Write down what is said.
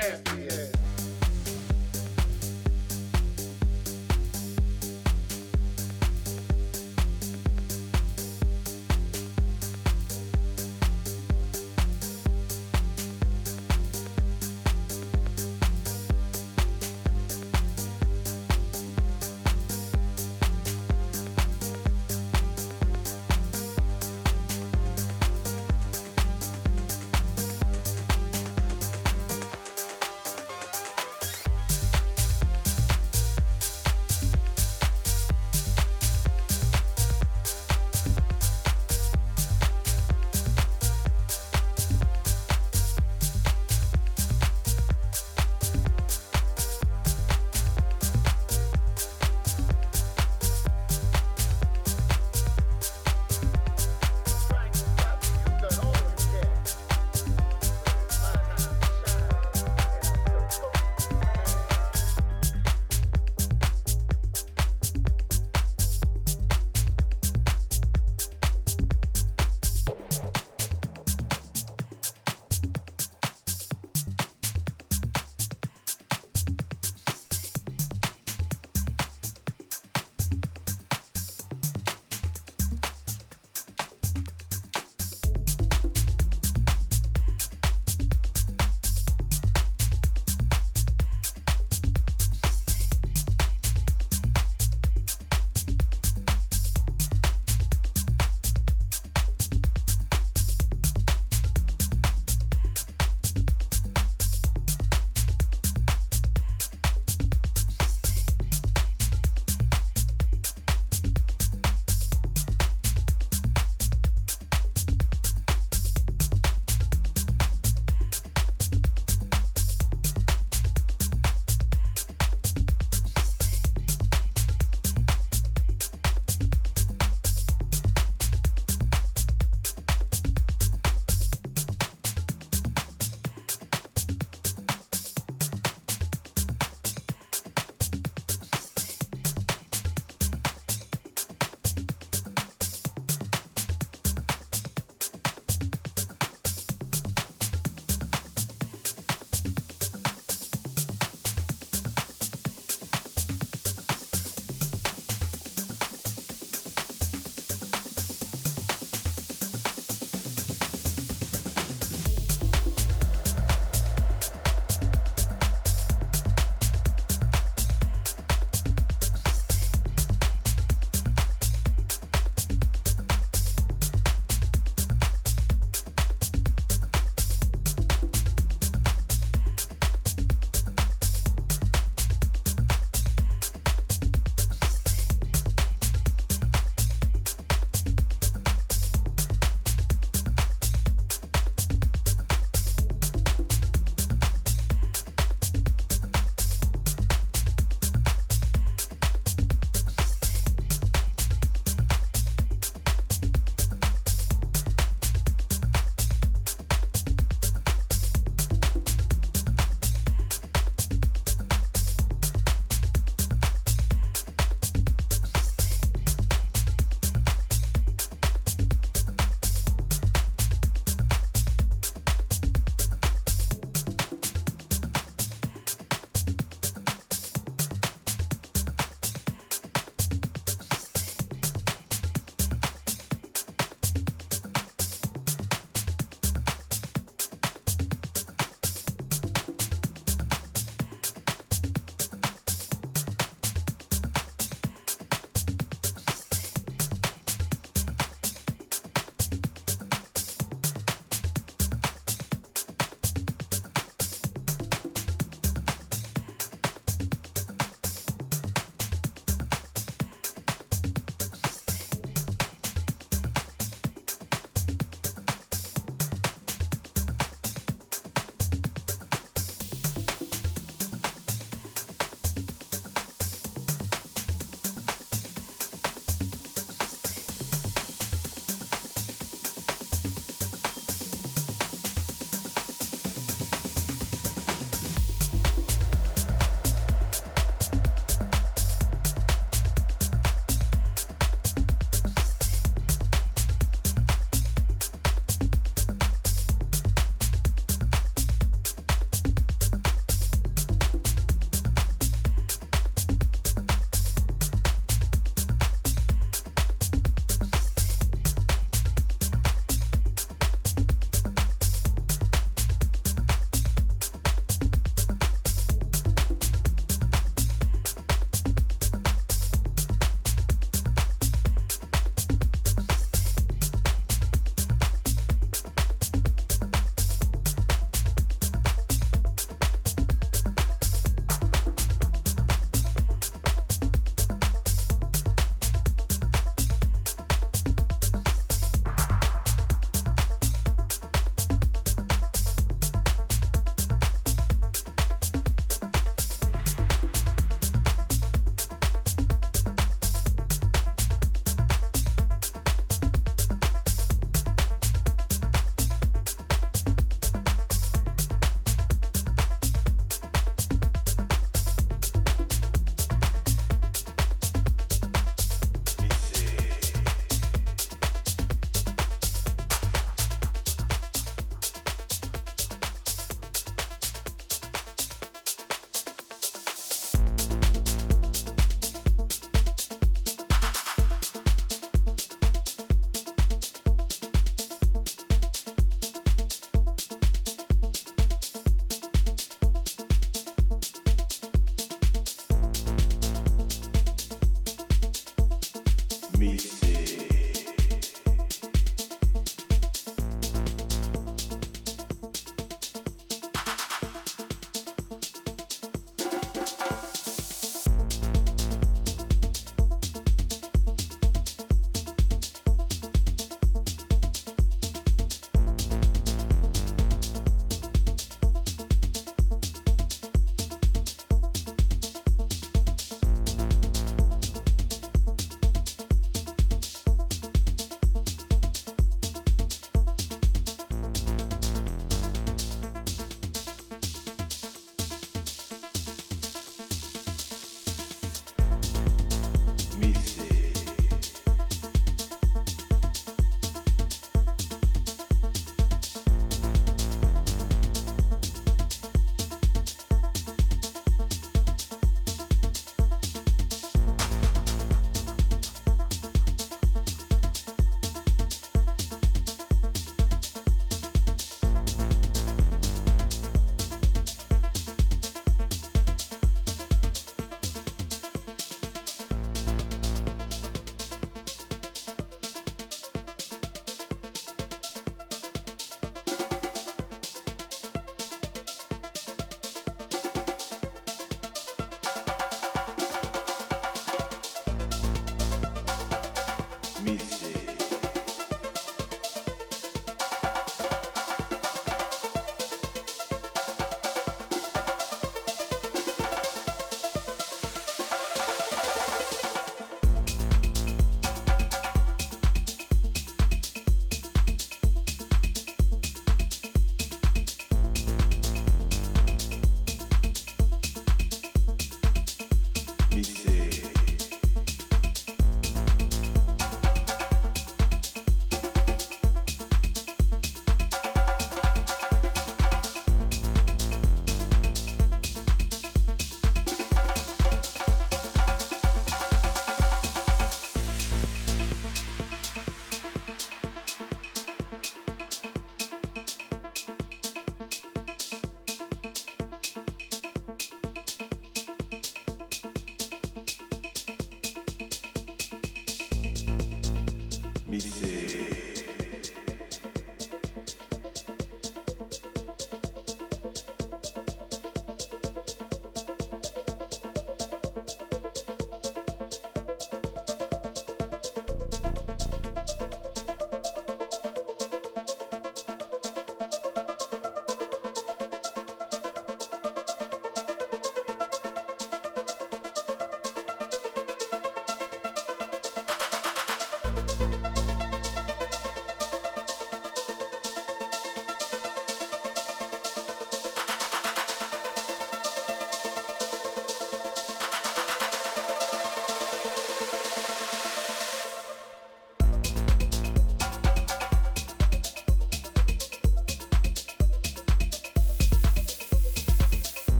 Yeah.